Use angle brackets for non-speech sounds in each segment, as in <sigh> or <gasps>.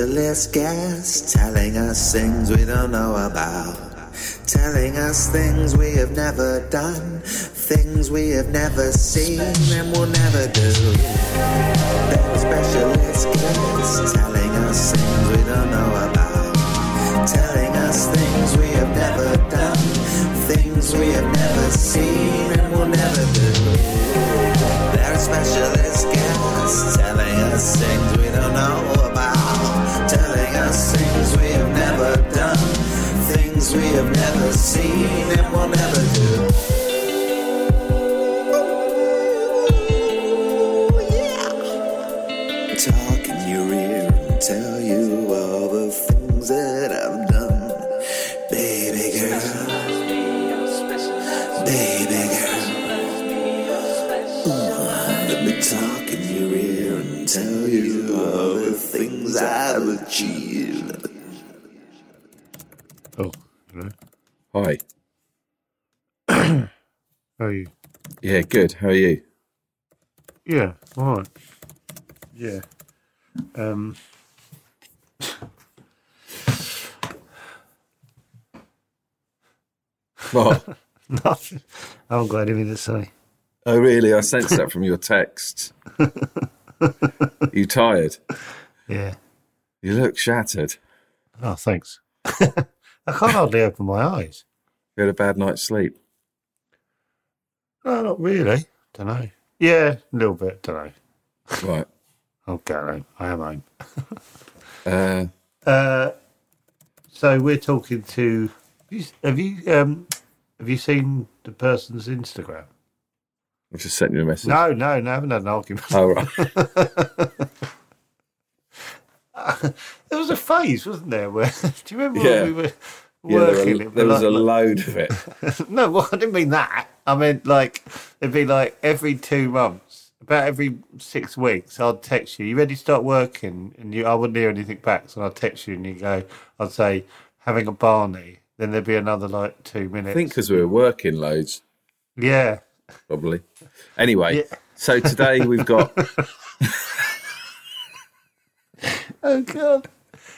Specialist guests telling us things we don't know about. Telling us things we have never done, things we have never seen and will never do. Are specialist guests telling us things we don't know about. Telling us things we have never done, things we have never seen and will never do. Are specialist guests telling us things we don't know about. Telling us things we have never done, things we have never seen and will never do. Talk in your ear and tell you all the things that I've done. Baby girl has be all special Baby girls be all special and tell you things Oh, hello. Hi. <clears throat> How are you? Yeah, good. How are you? Yeah, all right. Yeah. Um. What? <laughs> Nothing. I haven't got anything to say. oh, really? I sense that from your text. <laughs> you tired? Yeah. You look shattered. Oh, thanks. <laughs> I can't hardly open my eyes. You had a bad night's sleep. No, not really. Don't know. Yeah, a little bit. Don't know. Right. <laughs> I'll get home. I am home. <laughs> Uh, Uh, so we're talking to. Have you, have you um have you seen the person's Instagram? I just sent you a message. No, no, no. I haven't had an argument. Oh, right. There was a phase, wasn't there? Where <laughs> do you remember Yeah. when we were Yeah, there, working? were- there was like- a load of it. <laughs> no, well, I didn't mean that. I meant like it'd be like every two months, about every six weeks. I'd text you. You ready to start working? And you, I wouldn't hear anything back, so I'd text you, and you go, I'd say having a Barney. Then there'd be another like two minutes. I think because we were working loads, yeah, probably. Anyway, Yeah. so today we've got. <laughs> Oh god.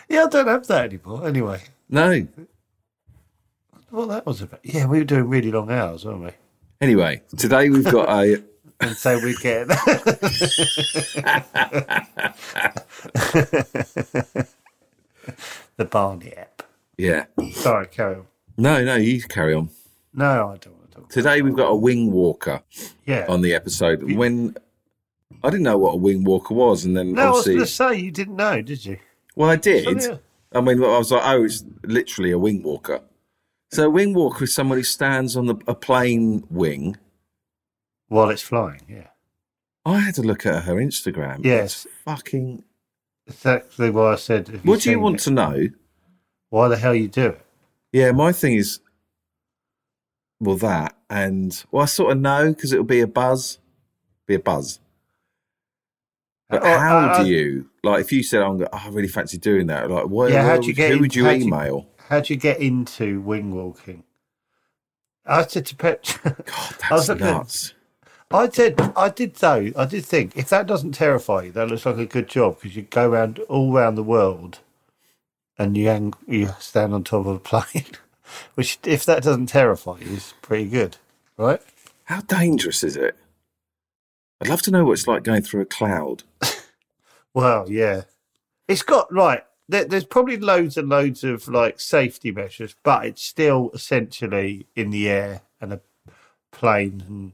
Yeah, I don't have that anymore. Anyway, No. what that was about? Yeah, we were doing really long hours, weren't we? Anyway, today we've got a. <laughs> And so we get <laughs> the Barney app. Yeah. Sorry, carry on. No, no, you carry on. No, I don't want to talk. Today we've got a wing walker Yeah. on the episode. When I didn't know what a wing walker was, and then no, I was going to say you didn't know, did you? well, I did. I mean, I was like, oh, it's literally a wing walker. So a wing walker is someone who stands on the, a plane wing. While it's flying, yeah. I had to look at her Instagram. Yes. It's fucking. Exactly why I said. What do you want it? to know? Why the hell you do it? Yeah, my thing is, well, that and well, I sort of know because it'll be a buzz, be a buzz. But Oh, how I- I- do you like if you said, "I'm, oh, I really fancy doing that"? Like, where, Yeah, where how'd you would- get who in- would you how'd you- email? How do you get into wing walking? I said to Pet. <laughs> God, I that's at- nuts. I did. I did though. I did think if that doesn't terrify you, that looks like a good job because you go around all around the world, and you hang, you stand on top of a <laughs> plane, which if that doesn't terrify you, is pretty good, right? How dangerous is it? I'd love to know what it's like going through a cloud. <laughs> Well, yeah, it's got right. There, there's probably loads and loads of like safety measures, but it's still essentially in the air and a plane, and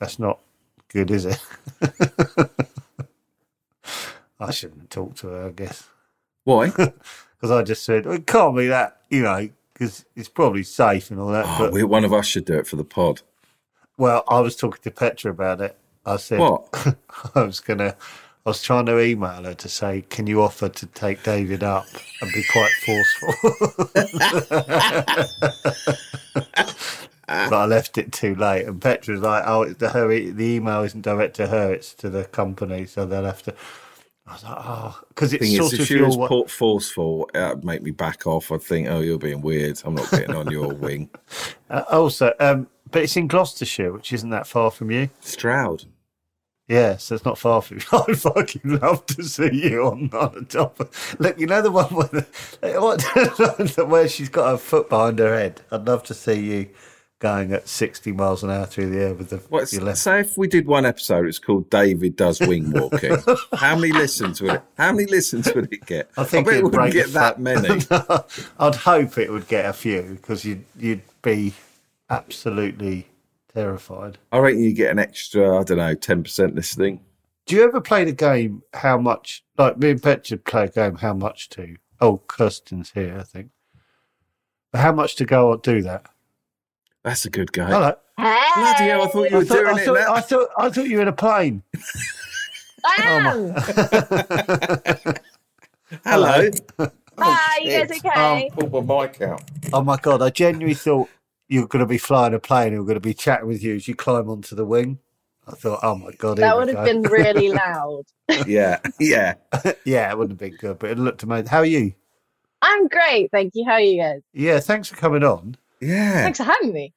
that's not good, is it? <laughs> I shouldn't talk to her, I guess, Why? <laughs> because I just said it can't be that, you know, because it's probably safe and all that. Oh, but we, one of us should do it for the pod. well, I was talking to Petra about it. I said What? <laughs> I was gonna. I was trying to email her to say, "Can you offer to take David up and be quite forceful?" <laughs> but I left it too late, and Petra's like, "Oh, the, her, the email isn't direct to her; it's to the company, so they'll have to." I was like, "Oh, because it's Thing sort is, of if she was wa- port forceful, that'd make me back off. I'd think, oh, you're being weird. I'm not getting on your wing. <laughs> uh, also, um, but it's in Gloucestershire, which isn't that far from you. Stroud. Yeah, so it's not far from you. <laughs> I'd fucking love to see you on, on the top. Of, look, you know the one where, the, <laughs> what, <laughs> where she's got her foot behind her head? I'd love to see you going at 60 miles an hour through the air with the, left. say if we did one episode, it's called David Does Wing Walking. how many listens would it? How many listens would it get? I think bet it wouldn't get that many. I'd hope it would get a few because you'd, you'd be absolutely terrified. I reckon you get an extra, I don't know, ten percent listening. Do you ever play the game How Much? Like me and Petra play a game How Much To? Oh, Kirsten's here, I think. But how much to go or do that? That's a good game. Hello. Bloody hell, I thought you I were thought, doing I, it thought, now. I, thought, I thought you were in a plane. Oh, <laughs> Hello. Hi, you oh, guys shit. okay? Pull my mic out. Oh my god! I genuinely thought you were going to be flying a plane. and We were going to be chatting with you as you climb onto the wing. I thought, oh my god, that would have go. been really <laughs> loud. Yeah, yeah. <laughs> yeah, it wouldn't have been good, but it looked amazing. How are you? I'm great, thank you. How are you guys? Yeah, thanks for coming on. Yeah. Thanks for having me.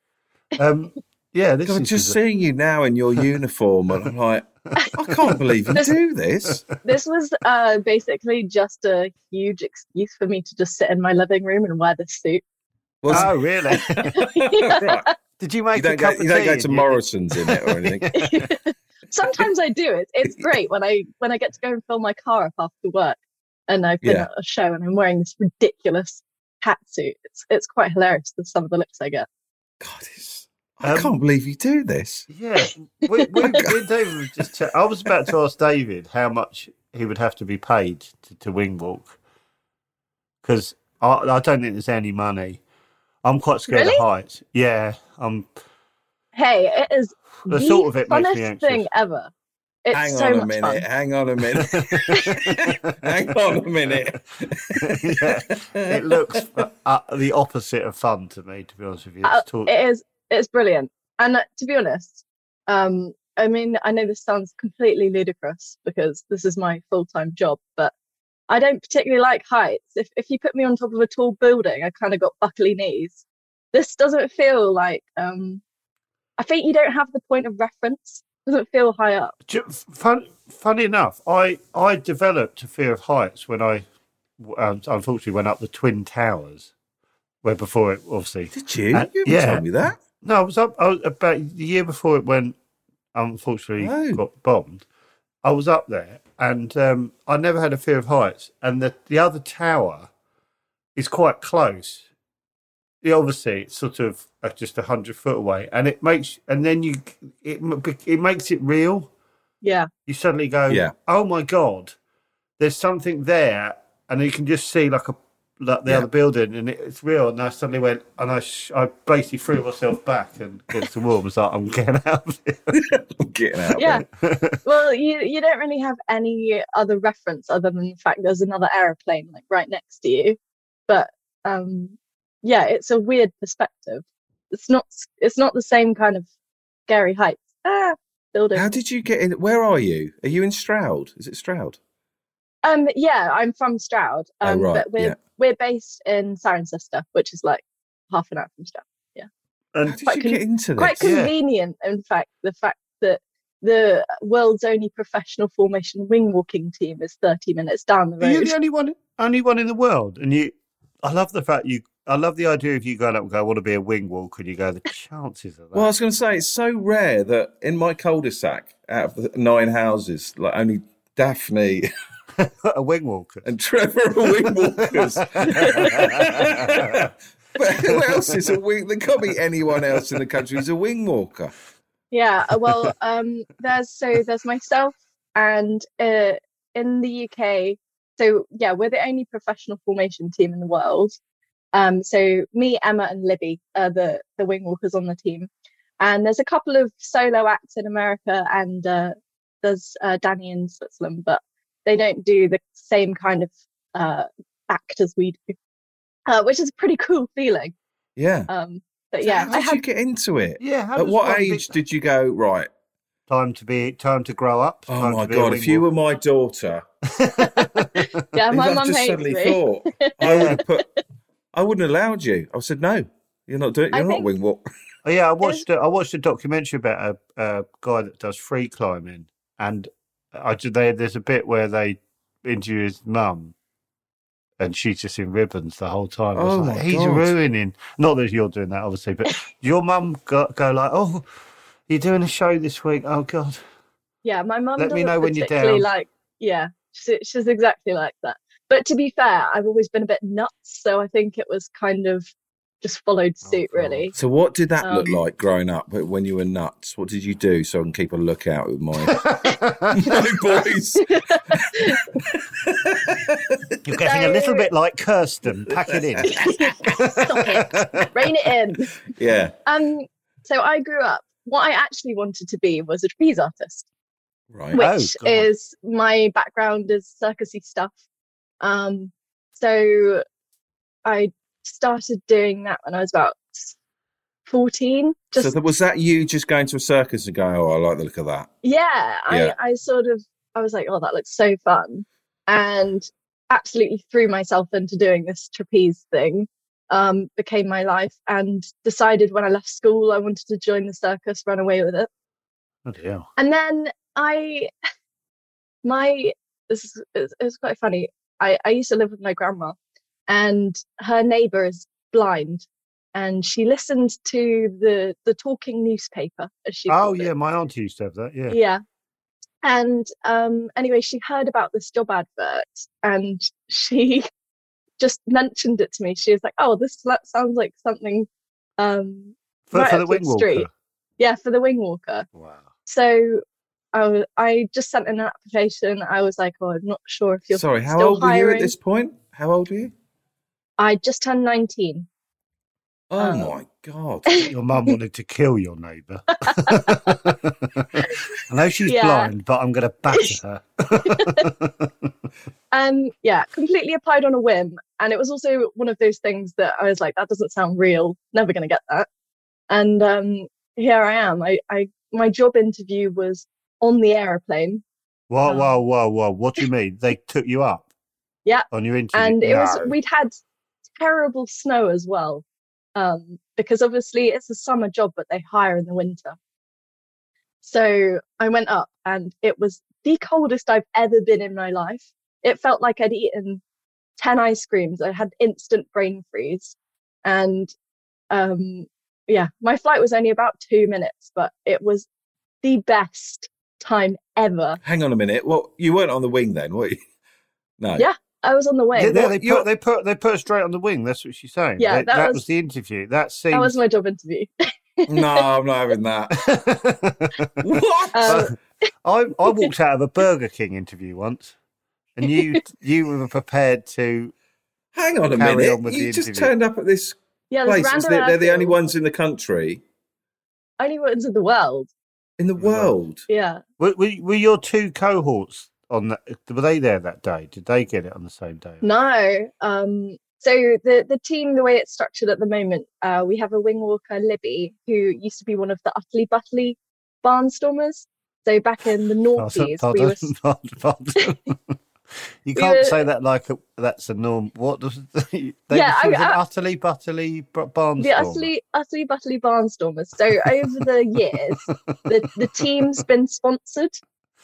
Um, yeah, this God, is just seeing you now in your <laughs> uniform, and I'm like, I can't believe you do this. This was uh, basically just a huge excuse for me to just sit in my living room and wear this suit. Was, Oh, <laughs> really? <laughs> right. Did you make You don't a go, of you don't go to Morrisons in it or anything. <laughs> Sometimes I do. It's it's great when I when I get to go and fill my car up after work, and I've been Yeah. at a show and I'm wearing this ridiculous hat suit. It's it's quite hilarious. The some of the looks I get. God, it's, I Um, can't believe you do this. Yeah, we, we, me and David just. Chat- I was about to ask David how much he would have to be paid to, to wing walk because I, I don't think there's any money. I'm quite scared Really? of heights. Yeah, I'm. Hey, it is The the thought of it makes me anxious. thing ever. It's hang so on a much minute. fun. Hang on a minute. <laughs> hang on a minute. <laughs> yeah, it looks uh, the opposite of fun to me. To be honest with you, Uh, it's talk- it is it's brilliant and uh, to be honest um i mean i know this sounds completely ludicrous because this is my full-time job but i don't particularly like heights if, if you put me on top of a tall building i kind of got buckly knees this doesn't feel like um i think you don't have the point of reference doesn't feel high up Ju- Fun, funny enough, I, I developed a fear of heights when I um, unfortunately went up the Twin Towers, where before it obviously. Did you? Uh, you haven't yeah. told me that. No, I was up I was about the year before it went, unfortunately, Oh. got bombed. I was up there and um, I never had a fear of heights. And the, the other tower is quite close. Yeah, obviously, it's sort of uh, just a hundred foot away, and it makes, and then you, it it makes it real yeah you suddenly go, Yeah. "Oh my god, there's something there," and you can just see like a like the Yeah. other building, and it, it's real. And I suddenly went, and I sh- I basically threw myself back and against the wall. Was like, "I'm getting out of here." <laughs> I'm getting out. yeah well you you don't really have any other reference other than the fact there's another aeroplane like right next to you but um yeah it's a weird perspective it's not it's not the same kind of scary heights ah building How did you get in? Where are you? Are you in Stroud? Is it Stroud? Um yeah i'm from stroud Oh, um right, but we're yeah. we're based in cirencester which is like half an hour from stroud How and did quite you con- get into this? quite Yeah. convenient in fact the fact that the world's only professional formation wing walking team is 30 minutes down the are you road the only one, only one in the world? And you, I love the fact you. I love the idea of you going up and go, "I want to be a wing walker," and you go, "The chances of that." Well, I was going to say it's so rare that in my cul-de-sac, out of the nine houses, like only Daphne <laughs> a wing walker. and Trevor a wing walkers. <laughs> But who else is a wing? There can't be anyone else in the country who's a wing walker. Yeah, uh, well, um, there's so there's myself and uh, in the UK. So yeah, we're the only professional formation team in the world. Um, so me, Emma, and Libby are the the wing walkers on the team, and there's a couple of solo acts in America, and uh, there's uh, Danny in Switzerland, but they don't do the same kind of uh, act as we do, uh, which is a pretty cool feeling. Yeah. Um, but So yeah, how I did you get into it? Yeah. At what age be- did you go right? time to be time to grow up? Oh my to be a god! If you were my daughter, <laughs> yeah, my I've mum just hates suddenly me. thought I <laughs> would have put. I wouldn't have allowed you. I said no. You're not doing. You're not think- wing walk. Oh, yeah, I <laughs> watched. A, I watched a documentary about a, a guy that does free climbing, and I they, there's a bit where they interview his mum, and she's just in ribbons the whole time. Oh like, my he's God. ruining. Not that you're doing that, obviously, but <laughs> your mum go, go like, "Oh, you're doing a show this week. Oh God." Yeah, my mum Let me know when you're down. like. Yeah, she, she's exactly like that. But to be fair, I've always been a bit nuts, so I think it was kind of just followed Oh, suit, God. really. So what did that look Um, like growing up when you were nuts? What did you do so I can keep a lookout with my <laughs> <laughs> my boys? You're getting a little bit like Kirsten. Pack it in. Stop it, rein it in. Yeah. Um, so I grew up. What I actually wanted to be was a trapeze artist. Right. Oh, which God. is my background is circusy stuff. Um, so I started doing that when I was about 14. Just so that, was that you just going to a circus and going, "Oh, I like the look of that." yeah, Yeah. I, I sort of I was like, oh, that looks so fun, and absolutely threw myself into doing this trapeze thing. Um, became my life, and decided when I left school I wanted to join the circus, run away with it. Oh, dear. And then I, my, this is, it was quite funny. I, I used to live with my grandma, and her neighbor is blind, and she listened to the the talking newspaper, as she Oh called it. yeah, my auntie used to have that. Yeah. yeah. And um, anyway, she heard about this job advert, and she <laughs> just mentioned it to me. She was like, "Oh, this that sounds like something." Um, For, Right for the up your wing walker. street. yeah, for the wing walker. Wow. So I, wa- I just sent in an application. I was like, oh, I'm not sure if you're Sorry, how still old were you at this point? How old were you? I just turned 19. Oh Um, my god! <laughs> Your mum wanted to kill your neighbour. <laughs> I know she's Yeah. blind, but I'm going to batter her. <laughs> Um, yeah, completely applied on a whim. And it was also one of those things that I was like, that doesn't sound real. Never going to get that. And um, here I am. I, I, my job interview was on the aeroplane. Whoa, Um, whoa, whoa, whoa! What do you mean? They took you up? Yeah. On your interview? and it was we'd had terrible snow as well um because obviously it's a summer job but they hire in the winter so i went up and it was the coldest i've ever been in my life it felt like i'd eaten 10 ice creams i had instant brain freeze and um yeah my flight was only about two minutes but it was the best time ever Hang on a minute. Well, you weren't on the wing then, were you? <laughs> No. Yeah. I was on the wing Yeah, they, they put they put they put her straight on the wing. That's what she's saying. Yeah, They- that was, was- the interview. That seems. that was my job interview No, I'm not having that. <laughs> What? Um, I I <laughs> walked out of a Burger King interview once, and you you were prepared to. Hang on a minute. on with You the just interview. turned up at this yeah place. random They're, they're the only ones in the country, only ones in the world. in the world. world. Yeah. Were, were, were your two cohorts on that? Were they there that day? Did they get it on the same day? No. Um. So the the team, the way it's structured at the moment, uh, we have a wing walker, Libby, who used to be one of the Utterly Butterly barnstormers. So back in the noughties, we were <laughs> pardon, pardon. <laughs> You can't were- say that like a, that's a norm. What does <laughs> they, Yeah, I- I- utterly butterly b- barnstormer. the Utterly Utterly Butterly barnstormers. So over the years, the the team's been sponsored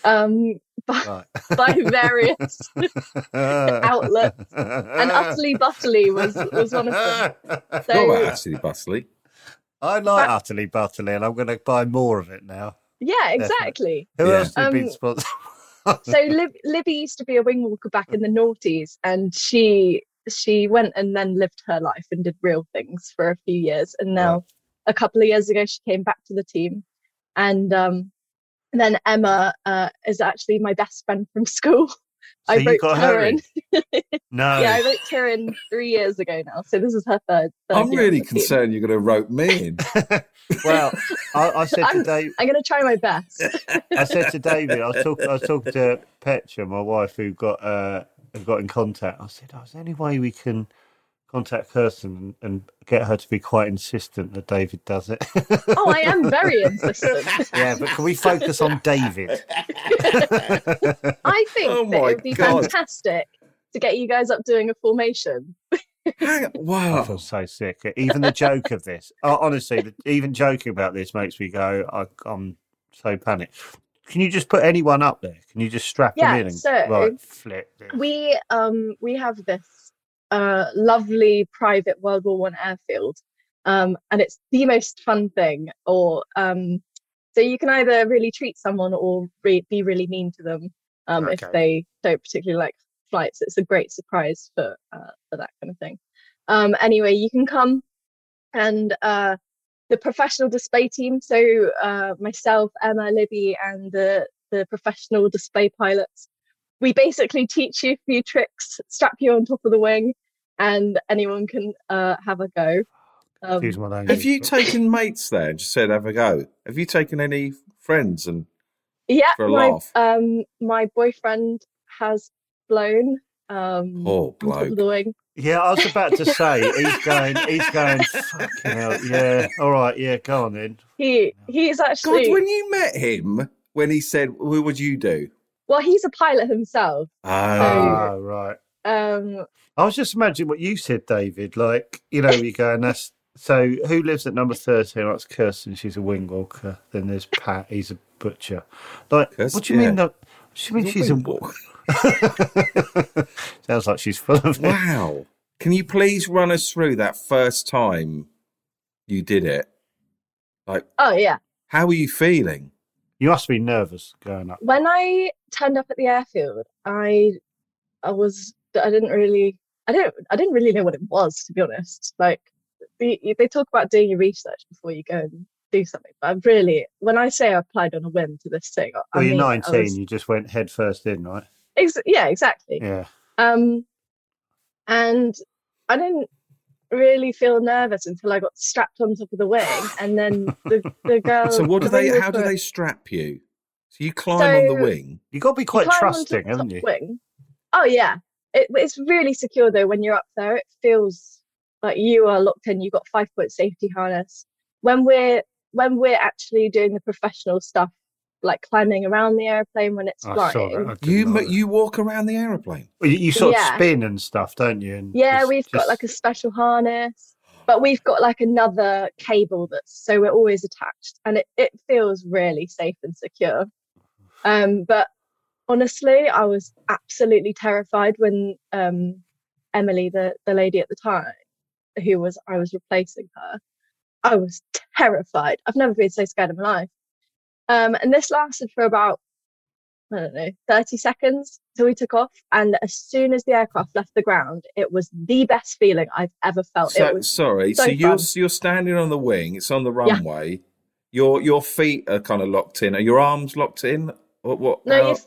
um <laughs> by, Right. by various <laughs> outlets, and Utterly Butterly was was one of them. <laughs> Not So- that actually bustly. I like utterly butterly, and I'm going to buy more of it now. Yeah, exactly. Who Yeah. else has been Um, sponsored? so Lib- Libby used to be a wing walker back in the noughties, and she she went and then lived her life and did real things for a few years, and now a couple of years ago she came back to the team, and um, then Emma uh, is actually my best friend from school. <laughs> So I you wrote got her her in. in? <laughs> No. Yeah, I wrote her in three years ago now, so this is her third. third I'm really concerned you're going to rope me in. <laughs> well, I, I said to I'm- Dave, I'm going to try my best. I said to David, I was talking, I was talking to Petra, my wife, who got uh, who got in contact. I said, "Oh, is there any way we can contact Kirsten and, and get her to be quite insistent that David does it?" <laughs> oh, I am very insistent. yeah, but can we focus on David? I think Oh that it would be God. fantastic to get you guys up doing a formation. Hang on. <laughs> I Wow. feel so sick. Even the joke of this, oh, honestly, even joking about this makes me go, I, I'm so panicked. Can you just put anyone up there? Can you just strap Yeah, them in and so- right, flip? this? We um we have this uh lovely private World War One airfield, um, and it's the most fun thing. Or um, so you can either really treat someone or re- be really mean to them um, if they don't particularly like flights. It's a great surprise for uh, for that kind of thing. Um, anyway, you can come and uh, the professional display team. So uh, myself, Emma, Libby, and the the professional display pilots. We basically teach you a few tricks, strap you on top of the wing, and anyone can uh, have a go. Um, my language, Have you but- taken mates there and just said, have a go? Have you taken any friends? And yeah, for a my laugh? um my boyfriend has blown um Poor on bloke. the wing. Yeah, I was about to <laughs> say he's going. He's going. Fucking hell. Yeah. All right. Yeah. Go on then. He he's God, actually when you met him, when he said, "What would you do?" Well, he's a pilot himself. Oh, Ah, right. Um, I was just imagining what you said, David. Like, you know, you go and that's so. Who lives at number thirteen? That's Kirsten. She's a wing walker. Then there's Pat. He's a butcher. Like, Kirsten, what do you yeah. mean? That, what do you mean she's a? walker? <laughs> Sounds like she's full of it. wow. Can you please run us through that first time you did it? Like, oh yeah, how were you feeling? You must be nervous going up. when I turned up at the airfield, I I was I didn't really I don't I didn't really know what it was to be honest. Like the, they talk about doing your research before you go and do something, but I'm really when I say I applied on a whim to this thing, I Well, you're mean 19. was- You just went head first in, right? ex- yeah, exactly. Yeah. Um, and I didn't really feel nervous until I got strapped on top of the wing, and then the the <laughs> girl. So, what do the they? How do walker- they strap you? So you climb on the wing. You got to be quite trusting, the haven't you? Wing. Oh yeah, it, it's really secure though. When you're up there, it feels like you are locked in. You've got five foot safety harness. When we're when we're actually doing the professional stuff, like climbing around the airplane when it's I saw flying. that. You like you walk around the aeroplane. Well, you, you sort Yeah. of spin and stuff, don't you? And Yeah, just- we've got like a special harness, but we've got like another cable that's so we're always attached and it, it feels really safe and secure. Um, but honestly, I was absolutely terrified when um, Emily, the, the lady at the time, who was I was replacing her, I was terrified. I've never been so scared in my life. Um, and this lasted for about I don't know, 30 seconds till we took off. And as soon as the aircraft left the ground, it was the best feeling I've ever felt. So it was sorry. so So, you're you're standing on the wing. It's on the runway. Yeah. runway. Your your feet are kind of locked in. Are your arms locked in? What? what no, your,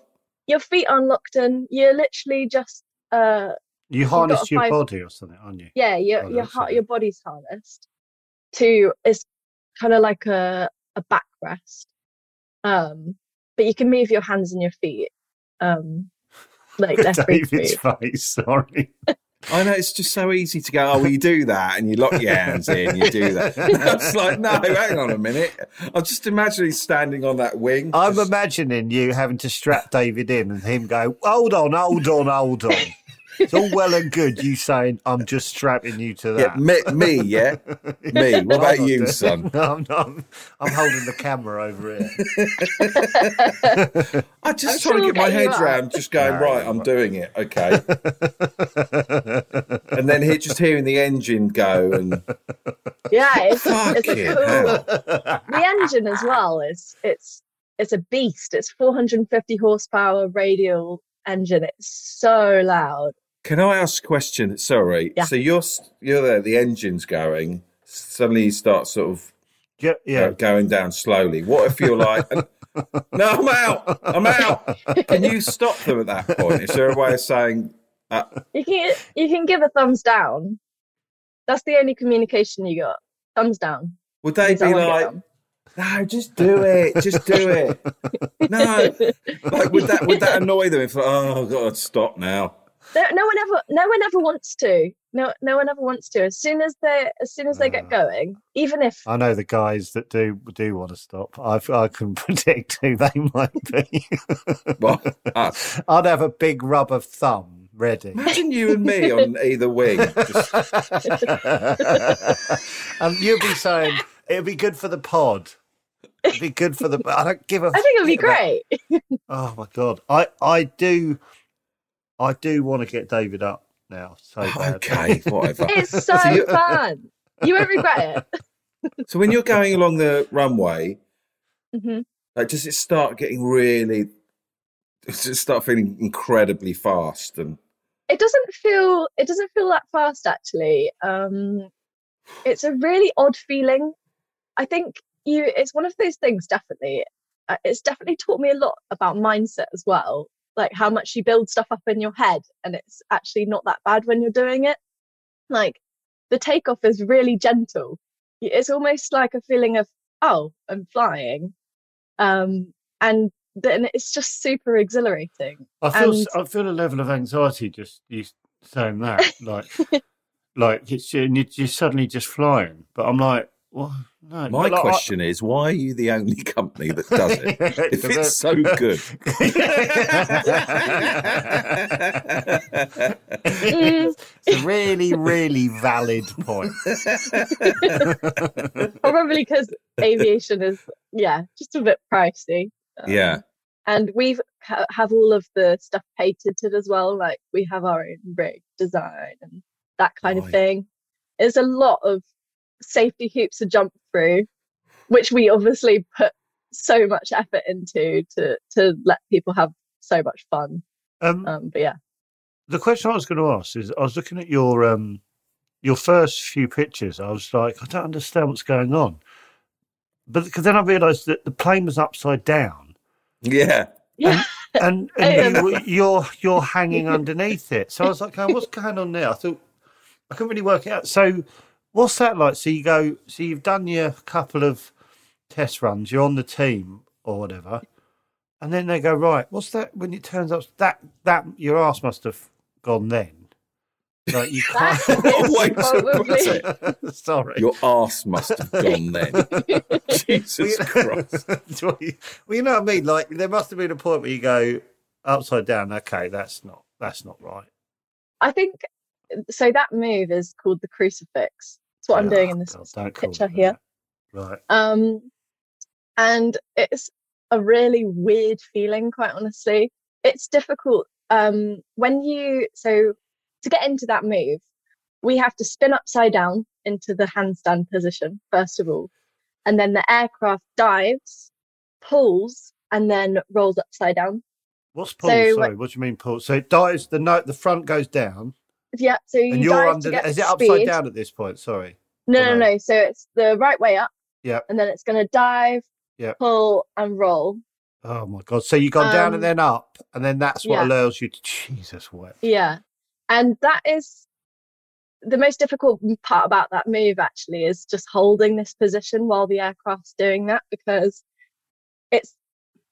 your feet aren't locked in. You're literally just, uh, you harness your five- body or something, aren't you? yeah, your Oh, your that's heart, your body's harnessed to it's kind of like a a backrest. Um, but you can move your hands and your feet. Um, like left free to David's move. face. Sorry. I know it's just so easy to go. Oh, well, you do that, and you lock your hands in. You do that. <laughs> it's like, no, hang on a minute. I'm just imagining standing on that wing. I'm just- imagining you having to strap David in and him go, hold on, hold on, hold on. It's all well and good you saying, I'm just strapping you to yeah, that. me, me, yeah, <laughs> me. What I'm about you, doing- son? No, <laughs> I'm, not, I'm, I'm holding the camera over here. <laughs> I just I'm trying to sure get my we'll get you head up. round, just going No, right. you I'm won't. doing it, okay. and then here, just hearing the engine go, and Yeah, it's, it's fucking a cool. hell. the engine as well is it's it's a beast it's 450 horsepower radial engine it's so loud Can I ask a question? Sorry. Yeah. So you're you're there. The engine's going. Suddenly you start sort of Yeah, uh, going down slowly. What if you're like, <laughs> no, I'm out. I'm out. Can you stop them at that point? Is there a way of saying, uh, You can you can give a thumbs down. That's the only communication you got. Thumbs down. would they Means be like, no, just do it, just do it? <laughs> No, like would that would that annoy them if oh god, stop now? No, no one ever no one ever wants to. No no one ever wants to. As soon as they as soon as they get Ah. going, even if I know the guys that do do want to stop. I I can <laughs> predict who they might be. Well, us. <laughs> I'd have a big rubber thumb ready. Imagine you and me on <laughs> either wing. Just, and you'd be saying it'd be good for the pod. It'd be good for the. I don't give a. I think it'd be shit about- great. Oh my god, I I do, I do want to get David up now. So bad. okay, whatever. <laughs> It's so <laughs> So you- fun. You won't regret it. <laughs> So when you're going along the runway, hmm like, does it start getting really? Does it start feeling incredibly fast? And It doesn't feel it doesn't feel that fast actually. Um it's a really odd feeling. I think you it's one of those things definitely. uh, It's definitely taught me a lot about mindset as well. Like how much you build stuff up in your head and it's actually not that bad when you're doing it. Like the takeoff is really gentle. It's almost like a feeling of oh, I'm flying. Um and then it's just super exhilarating. I feel And- I feel a level of anxiety just you saying that, like, <laughs> like it's you're suddenly just flying. But I'm like, well, no. my but like, I- question is, why are you the only company that does it? <laughs> if it's so good. <laughs> it's a really, really valid point. <laughs> probably because aviation is yeah just a bit pricey Um, yeah, and we've ha- have all of the stuff patented as well like we have our own rig design and that kind of Right. thing there's a lot of safety hoops to jump through which we obviously put so much effort into to to let people have so much fun Um, um but yeah the question I was going to ask is, I was looking at your um, your first few pictures. I was like, I don't understand what's going on. But because then I realised that the plane was upside down, yeah. yeah and, <laughs> I and you, you're you're hanging <laughs> underneath it. So I was like, going, what's going on there? I thought I couldn't really work it out. So what's that like? So you go, so you've done your couple of test runs. You're on the team or whatever, and then they go, right, what's that? When it turns up, that that your ass must have gone then. Like you <laughs> That can't. is Wait, so probably- <laughs> Sorry. Your ass must have gone then. <laughs> Jesus Christ. well, you know what I mean. Like there must have been a point where you go upside down. Okay, that's not that's not right. i think so that move is called the crucifix it's what i'm doing in Oh, this God, picture here. Right. Um, and it's a really weird feeling, quite honestly. It's difficult um, when you, so to get into that move, we have to spin upside down into the handstand position, first of all. And then the aircraft dives, pulls, and then rolls upside down. What's pull? So, Sorry, what do you mean pull? So it dives. The note, the front goes down, Yeah, so you and you're dive under. to get Is it speed. upside down at this point? Sorry. No, no, no? no. So it's the right way up. Yeah. And then it's going to dive, pull, and roll. Oh my god! So you've gone down and Um, then up, and then that's what yeah. allows you to. <laughs> Jesus, what? Yeah. And that is the most difficult part about that move actually is just holding this position while the aircraft's doing that because it's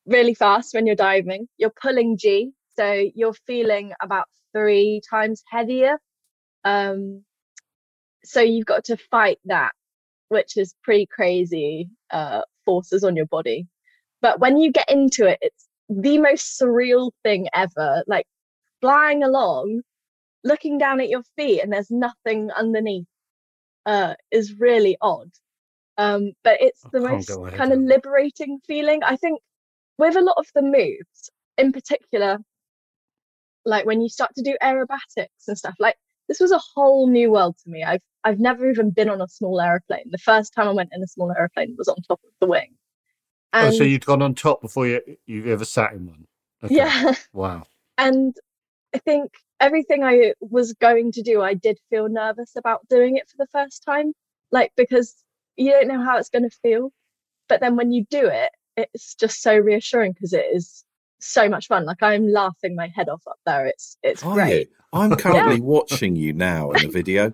really fast when you're diving. You're pulling G, so you're feeling about three times heavier. Um, so you've got to fight that, which is pretty crazy uh, forces on your body. But when you get into it, it's the most surreal thing ever. Like flying along, looking down at your feet, and there's nothing underneath uh, is really odd. Um, but it's the most get my head kind of liberating feeling. I think with a lot of the moves, in particular, like when you start to do aerobatics and stuff, like this was a whole new world to me. I've I've never even been on a small aeroplane. The first time I went in a small aeroplane was on top of the wing. oh, so you'd gone on top before you you ever sat in one. Okay. yeah, <laughs> Wow. and I think everything I was going to do, I did feel nervous about doing it for the first time, like because you don't know how it's going to feel. But then when you do it, it's just so reassuring because it is so much fun. Like I'm laughing my head off up there. It's it's Are great. you? I'm currently watching you now in the video.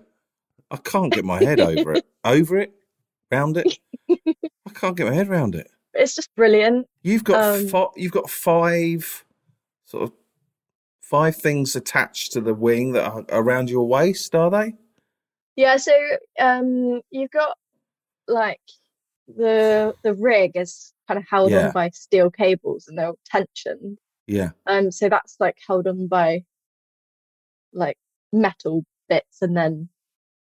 I can't get my head over it. Over it? Round it? I can't get my head around it. It's just brilliant. You've got Um, fi- you've got five sort of five things attached to the wing that are around your waist, are they? Yeah, so um you've got like the the rig is kind of held Yeah. on by steel cables and they're tensioned. Yeah. Um so that's like held on by like metal bits and then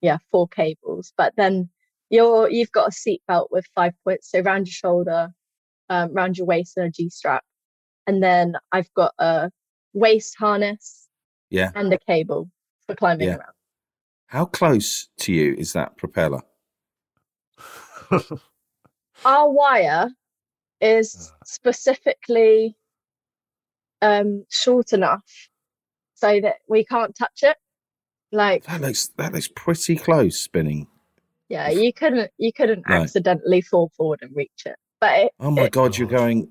yeah, four cables. But then you're you've got a seat belt with five points, so round your shoulder, um, round your waist and a G strap. And then I've got a waist harness Yeah. and a cable for climbing Yeah. around. How close to you is that propeller? <laughs> our wire is specifically um short enough so that we can't touch it like That looks that looks pretty close spinning. yeah you couldn't you couldn't No. accidentally fall forward and reach it but it, Oh my it- god, you're going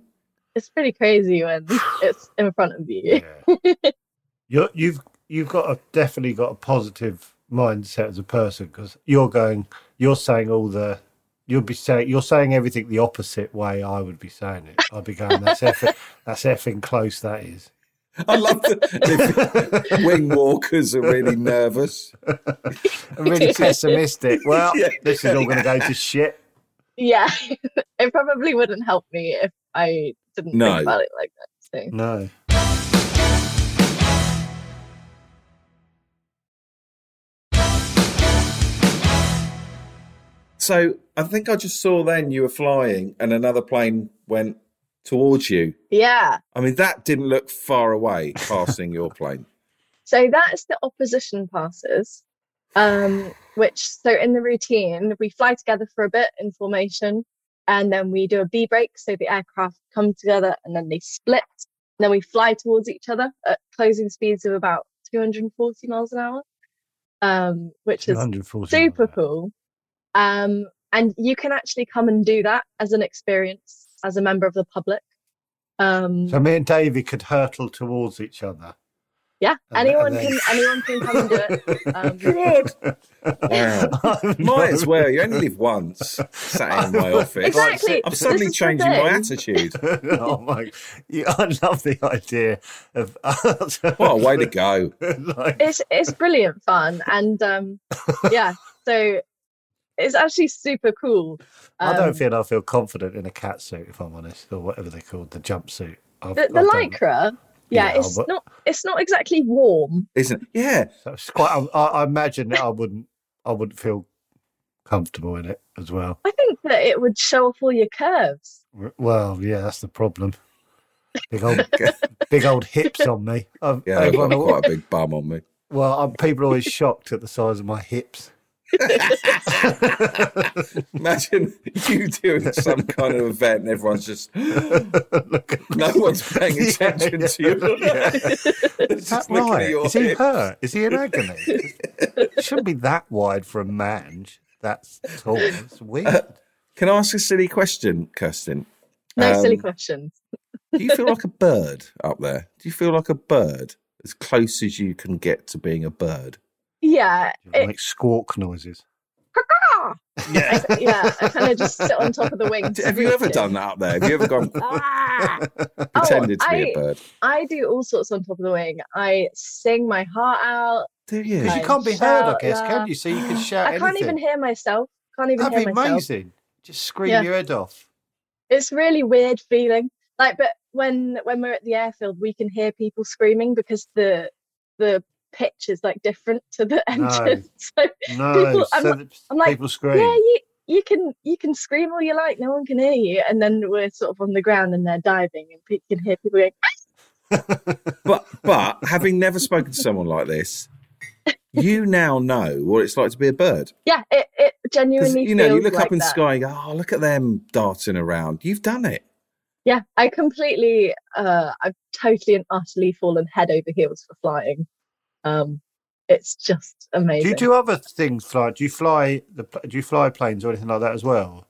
it's pretty crazy when <sighs> it's in front of you Yeah. <laughs> you're, you've you've got a definitely got a positive mindset as a person because you're going, you're saying all the, you'll be saying you're saying everything the opposite way I would be saying it. I'd be going, that's effing, that's effing close. That is. I love the <laughs> wing walkers are really nervous. I'm really <laughs> pessimistic. Well, Yeah. this is all going to go to shit. yeah <laughs> it probably wouldn't help me if i didn't No. think about it like that so No. So I think I just saw then you were flying and another plane went towards you. yeah I mean, that didn't look far away passing your plane. <laughs> So that's the opposition passes, um, which so in the routine we fly together for a bit in formation, and then we do a B break, so the aircraft come together and then they split. And then we fly towards each other at closing speeds of about 240 miles an hour, um, which is super miles. cool. Um, and you can actually come and do that as an experience as a member of the public. Um, So me and Davey could hurtle towards each other. yeah, and then- anyone and can anyone can come and do it. <laughs> Um, God. Wow. Might as <laughs> well. You only live once. Sat in my <laughs> office. Exactly. I'm suddenly is changing my attitude. oh my! Yeah, I love the idea of. What a way to go. like, it's it's brilliant fun and um yeah so it's actually super cool I Um, don't feel I feel confident in a cat suit, if I'm honest, or whatever they're called, the jumpsuit. I've, the, the I've done- lycra yeah, Yeah, it's but- not it's not exactly warm Isn't it? Yeah. So it's quite. I, I imagine that I wouldn't. I wouldn't feel comfortable in it as well. i think that it would show off all your curves Well, yeah, that's the problem. Big old, <laughs> big old hips on me. I've, Yeah, I've got quite a big bum on me. well, I'm, people are always shocked at the size of my hips. Imagine you doing some kind of event and everyone's just, no one's paying <laughs> attention yeah, to you. <laughs> yeah. <laughs> Is that just looking at right? Is he hips. hurt? Is he in agony? it shouldn't be that wide for a man. That's tall. It's weird. Can I ask a silly question, Kirsten? no silly Um, questions Do you feel like a bird up there? Do you feel like a bird as close as you can get to being a bird? Yeah You it, make squawk noises. Yeah. I, yeah i kind of just sit on top of the <laughs> wings Have you ever done that up there? Have you ever gone <laughs> Ah! <laughs> pretended to be I- a bird? i do all sorts on top of the wing i sing my heart out Do you? Because you can't be heard, I shout, guess, can you? So you can <gasps> shout i can't anything. even hear myself can't even That'd hear be myself amazing. Just scream Yeah. your head off. it's really weird feeling like but when when we're at the airfield we can hear people screaming because the the pitch is like different to the <laughs> No. so No, People- I'm so not- that I'm like, people scream. yeah you you can you can scream all you like no one can hear you and then we're sort of on the ground and they're diving and you can hear people going <laughs> But but having never spoken to someone like this, you now know what it's like to be a bird. yeah it, it 'Cause, genuinely you know, you look like up in the sky and go, "Oh, look at them darting around." You've done it. yeah i completely uh i've totally and utterly fallen head over heels for flying Um, it's just amazing. Do you do other things? Fly? Do you fly the? Do you fly planes or anything like that as well?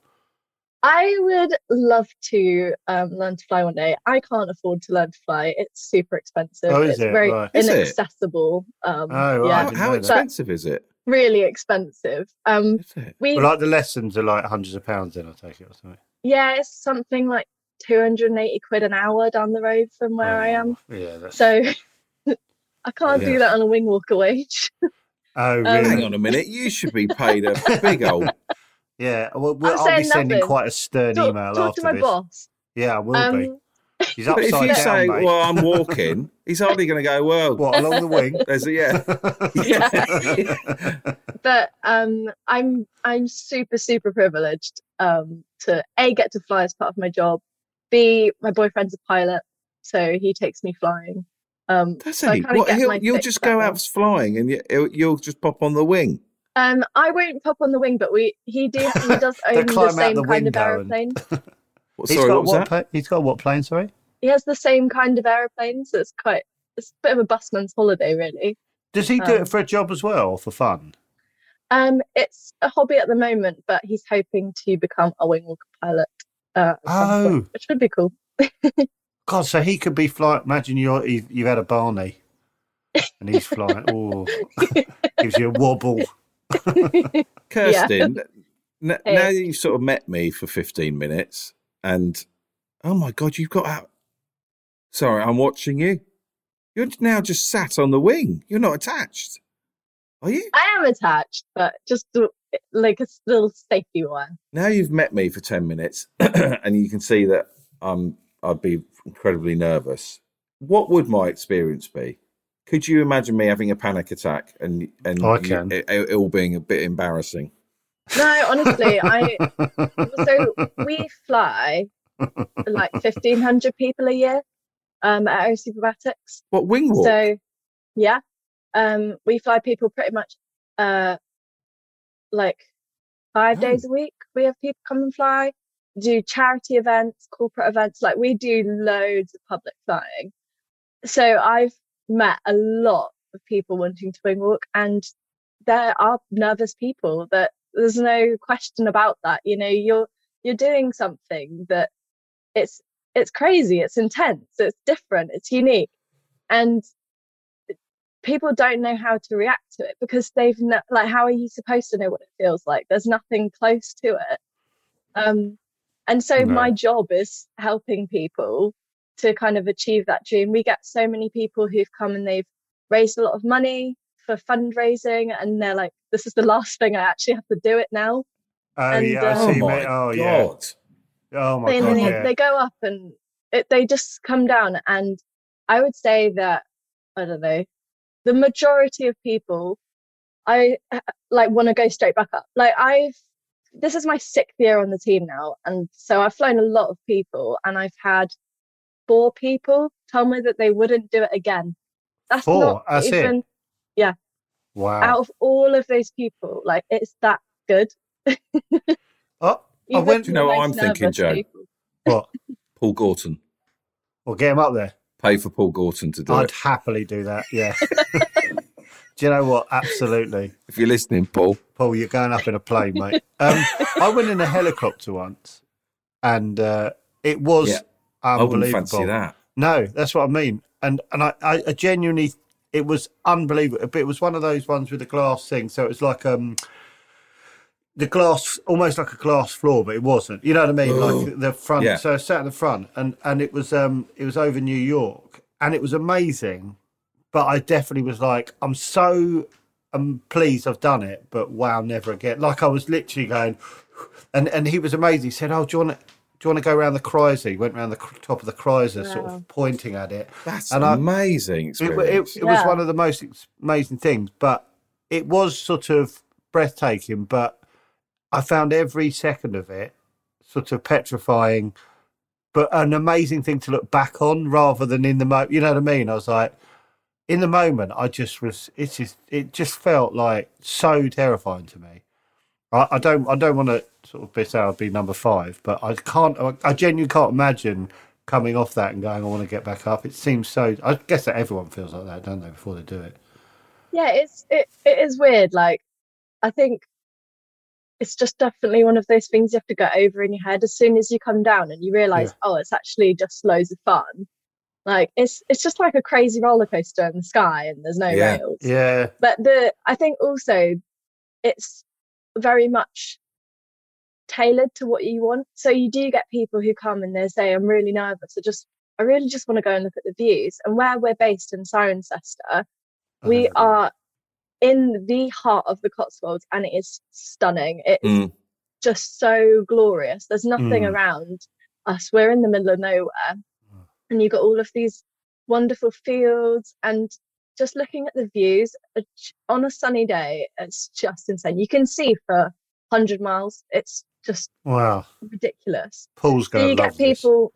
I would love to um, learn to fly one day. I can't afford to learn to fly. It's super expensive. Oh, is it's it? very Right. Is it? inaccessible. Um, Oh, right. yeah, How, how expensive is it? really expensive. Um, Is it? we Well, like the lessons are like hundreds of pounds. Then I take it or something. yeah, it's something like 280 quid an hour down the road from where I am. Oh, Yeah. That's, So <laughs> I can't Yeah. do that on a wing walker wage. <laughs> oh, um, really? Hang on a minute. You should be paid a big old. Yeah. Well, well, I'm I'll be sending nothing. quite a stern talk email talk after to my this. boss. Yeah, I will be. Um, He's But <laughs> if you down, say, mate. "Well, I'm <laughs> walking," he's hardly going to go. Well, what along the wing? there's a yeah. yeah. but um, I'm I'm super super privileged um, to a get to fly as part of my job. B my boyfriend's a pilot, so he takes me flying. Um, That's so it. What, he'll, you'll just go out flying, and you, he'll- you'll just pop on the wing. Um, I won't pop on the wing, but we he <laughs> do he does own the climb same the kind of window and- aeroplane. <laughs> What, He's sorry, got what was what? he's got what plane? Sorry. He has the same kind of aeroplane, so it's quite it's a bit of a busman's holiday, really. Does he do Um, it for a job as well, or for fun? Um, it's a hobby at the moment, but he's hoping to become a wing walker pilot. Uh, Oh. point, which would be cool. <laughs> God, so he could be flying. Imagine you're you've, you've had a Barney, and he's flying. <laughs> Oh, <laughs> gives you a wobble. <laughs> Kirsten, n- Hey. now that you've sort of met me for 15 minutes, and oh my God, you've got out. Sorry, I'm watching you. You're now just sat on the wing. You're not attached. Are you? I am attached, but just like a little safety one. Now you've met me for 10 minutes, <clears throat> and you can see that I'm, I'd be incredibly nervous. What would my experience be? Could you imagine me having a panic attack and and I you- can. it, it all being a bit embarrassing? No, honestly, I <laughs> so we fly like fifteen hundred people a year um, at Aerosuperbatics. What wing walk? So yeah, um, we fly people pretty much uh, like five Oh. days a week. We have people come and fly, do charity events, corporate events. Like we do loads of public flying. So I've met a lot of people wanting to wing walk, and there are nervous people. That there's no question about that. You know, you're you're doing something that it's it's crazy, it's intense, it's different, it's unique, and people don't know how to react to it because they've not, like how are you supposed to know what it feels like there's nothing close to it um and so No. my job is helping people to kind of achieve that dream we get so many people who've come and they've raised a lot of money for fundraising and they're like this is the last thing i actually have to do it now Oh And, yeah, I um, see. oh my Oh yeah. Oh my they, god. they, Yeah. they go up and it, they just come down and i would say that i don't know the majority of people i uh, like want to go straight back up like i've this is my sixth year on the team now and so i've flown a lot of people and i've had four people tell me that they wouldn't do it again that's Four? not That's it? even Wow. out of all of those people like it's that good <laughs> Oh, I went. Do you know what I'm thinking, Joe? people. What? <laughs> Paul Gorton. Well, get him up there. Pay for Paul Gorton to do it. I'd happily do that. Yeah. <laughs> do you know what? Absolutely. If you're listening, Paul. Paul, you're going up in a plane, mate. Um, <laughs> I went in a helicopter once, and uh, it was Yeah, I unbelievable. wouldn't fancy that. No, that's what I mean. And and I, I, I genuinely, it was unbelievable. But it was one of those ones with the glass thing. So it was like um, the glass, almost like a glass floor, but it wasn't. You know what I mean? Like the front. Yeah. So I sat in the front, and and it was um, it was over New York, and it was amazing. But I definitely was like, I'm so I'm pleased I've done it, but wow, never again. Like I was literally going, <sighs> and and he was amazing. He said, "Oh, do you want to, do you want to go around the Chrysler?" He went around the cr- top of the Chrysler, sort of pointing at it. That's And I- amazing It, it, it was one of the most ex- amazing things, but it was sort of breathtaking. But I found every second of it sort of petrifying, but an amazing thing to look back on rather than in the moment. You know what I mean? I was like, in the moment, I just was. It just, it just felt like so terrifying to me. I, I don't, I don't want to sort of be out I'd be number five, but I can't. I, I genuinely can't imagine coming off that and going, I want to get back up. It seems so. I guess that everyone feels like that, don't they? Before they do it. yeah, it's it, it is weird. Like, I think it's just definitely one of those things you have to get over in your head as soon as you come down and you realize, oh, it's actually just loads of fun. Like it's it's just like a crazy roller coaster in the sky and there's no Yeah. rails. Yeah. But the I think also it's very much tailored to what you want. So you do get people who come and they say, I'm really nervous. I just I really just want to go and look at the views. And where we're based in Cirencester, we Uh, are in the heart of the Cotswolds and it is stunning. It's Mm. just so glorious. There's nothing Mm. around us. We're in the middle of nowhere. And you've got all of these wonderful fields and just looking at the views on a sunny day, it's just insane. You can see for 100 miles. It's just Wow. ridiculous. Paul's So going to you get people,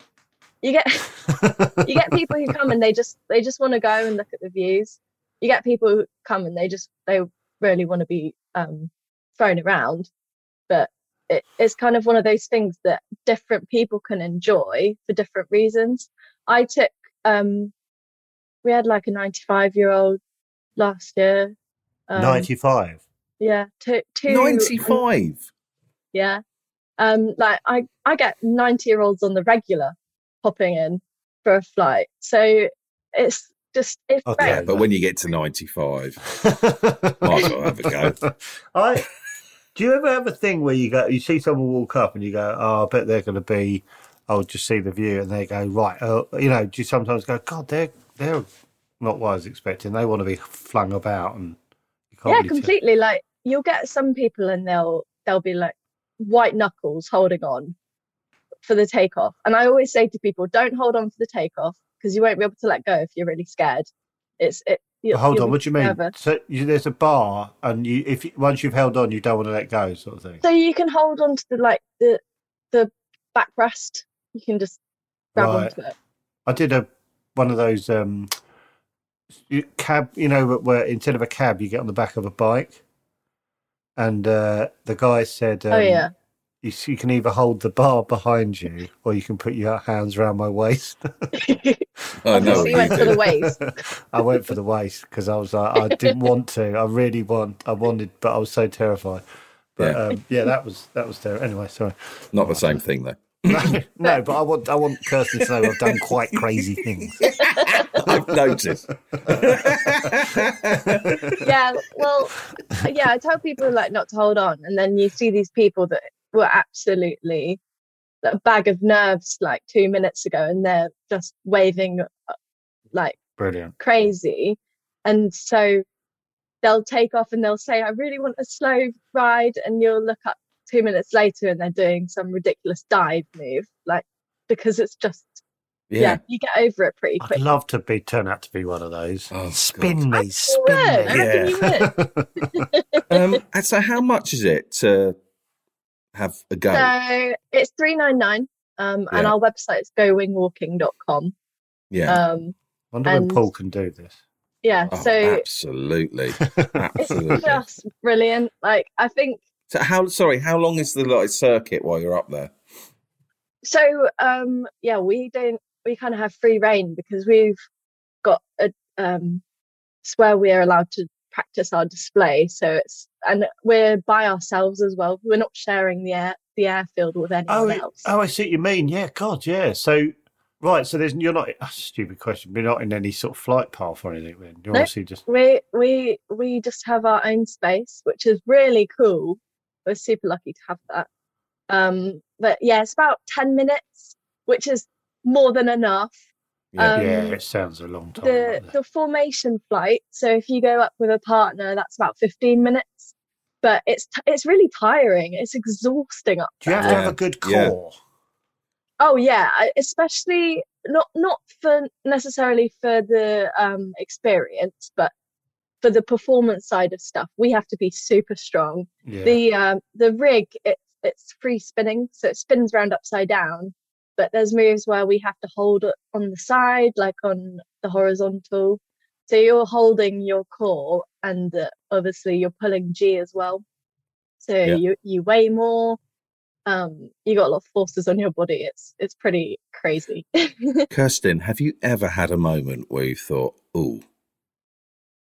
you get <laughs> you get people who come and they just they just want to go and look at the views. You get people who come and they just they really want to be um, thrown around, but it, it's kind of one of those things that different people can enjoy for different reasons. I took um, we had like a 95 year old last year. Um, 95. Yeah, two, two 95. yeah. Um, like I, I get 90 year olds on the regular popping in for a flight. So it's just, it's Okay, Yeah, but when you get to 95, <laughs> might as well have a go. I do you ever have a thing where you go, you see someone walk up and you go, oh, I bet they're going to be, I'll just see the view, and they go, right, uh, you know, do you sometimes go, God, they're they're not what I was expecting. They want to be flung about, and yeah, really tell. completely. Like you'll get some people and they'll, they'll be like white knuckles holding on for the takeoff. And I always say to people, don't hold on for the takeoff because you won't be able to let go if you're really scared. It's, it, you, Hold on, what do you mean? nervous. So you, there's a bar, and you if you, once you've held on, you don't want to let go, sort of thing. So you can hold on to the, like the, the backrest. You can just grab Right. onto it. I did a one of those um cab, you know, where instead of a cab, you get on the back of a bike. And uh, the guy said, um, oh yeah. you, you can either hold the bar behind you, or you can put your hands around my waist." <laughs> I know you went for the waist. <laughs> I went for the waist because I was like, I didn't want to. I really want. I wanted, but I was so terrified. But Yeah. um, yeah, that was that was terrible. Anyway, sorry. Not the same thing, though. No, no, but I want I want Kirsten to know I've done quite crazy things. I've noticed. yeah well yeah i tell people like not to hold on and then you see these people that were absolutely a bag of nerves like two minutes ago and they're just waving uh, like Brilliant. crazy and so they'll take off and they'll say i really want a slow ride and you'll look up two minutes later and they're doing some ridiculous dive move like because it's just yeah, Yeah. you get over it pretty quick. I'd love to be turn out to be one of those. Oh, spin me, you spin would me. reckon you <laughs> Um, and so, how much is it to have a go? So it's three nine nine. Um, and our website is gowingwalking.com. yeah. Um, wonder when Paul can do this. yeah. oh, so absolutely, <laughs> it's absolutely. just brilliant. Like I think So, how? Sorry, how long is the like, circuit while you're up there? so. Um, yeah, we don't. We kind of have free reign because we've got a um, it's where we are allowed to practice our display. So it's and we're by ourselves as well. We're not sharing the air the airfield with anyone Oh, else. oh, I see what you mean. Yeah, God, yeah. So, right, so there's you're not a stupid question. You're not in any sort of flight path or anything. Then you're No. obviously just we we we just have our own space which is really cool we're super lucky to have that um but yeah it's about 10 minutes which is more than enough Yeah. Um, yeah. It sounds a long time. the like the formation flight so if you go up with a partner that's about 15 minutes but it's t- it's really tiring it's exhausting up Do you have to have a good yeah. core? Oh yeah, especially not not for necessarily for the um experience, but for the performance side of stuff, we have to be super strong. Yeah. The um the rig it's it's free spinning, so it spins around upside down. But there's moves where we have to hold it on the side, like on the horizontal. So you're holding your core, and uh, obviously you're pulling G as well. So Yeah. you you weigh more. Um, you got a lot of forces on your body. It's it's pretty crazy. <laughs> Kirsten, have you ever had a moment where you thought, "Oh,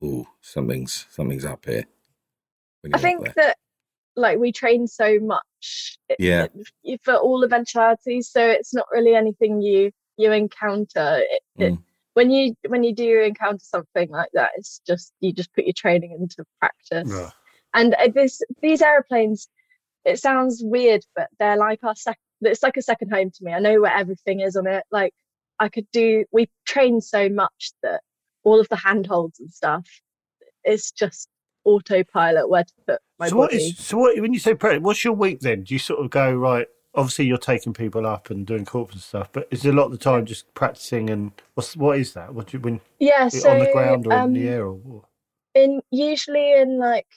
ooh, something's something's up here. I think there. that like we train so much Yeah. for all eventualities, so it's not really anything you you encounter. It, it, Mm. when you when you do encounter something like that, it's just you just put your training into practice. Right. And uh, this these airplanes, it sounds weird, but they're like our second It's like a second home to me. I know where everything is on it. Like I could do. We train so much that all of the handholds and stuff, it's just autopilot where to put my so body. is so what when you say practice? What's your week then? Do you sort of go right? Obviously, you're taking people up and doing corporate stuff, but is there a lot of the time just practicing and what's what is that? What do you when yeah, so on the ground or in the um, air or what? in usually in like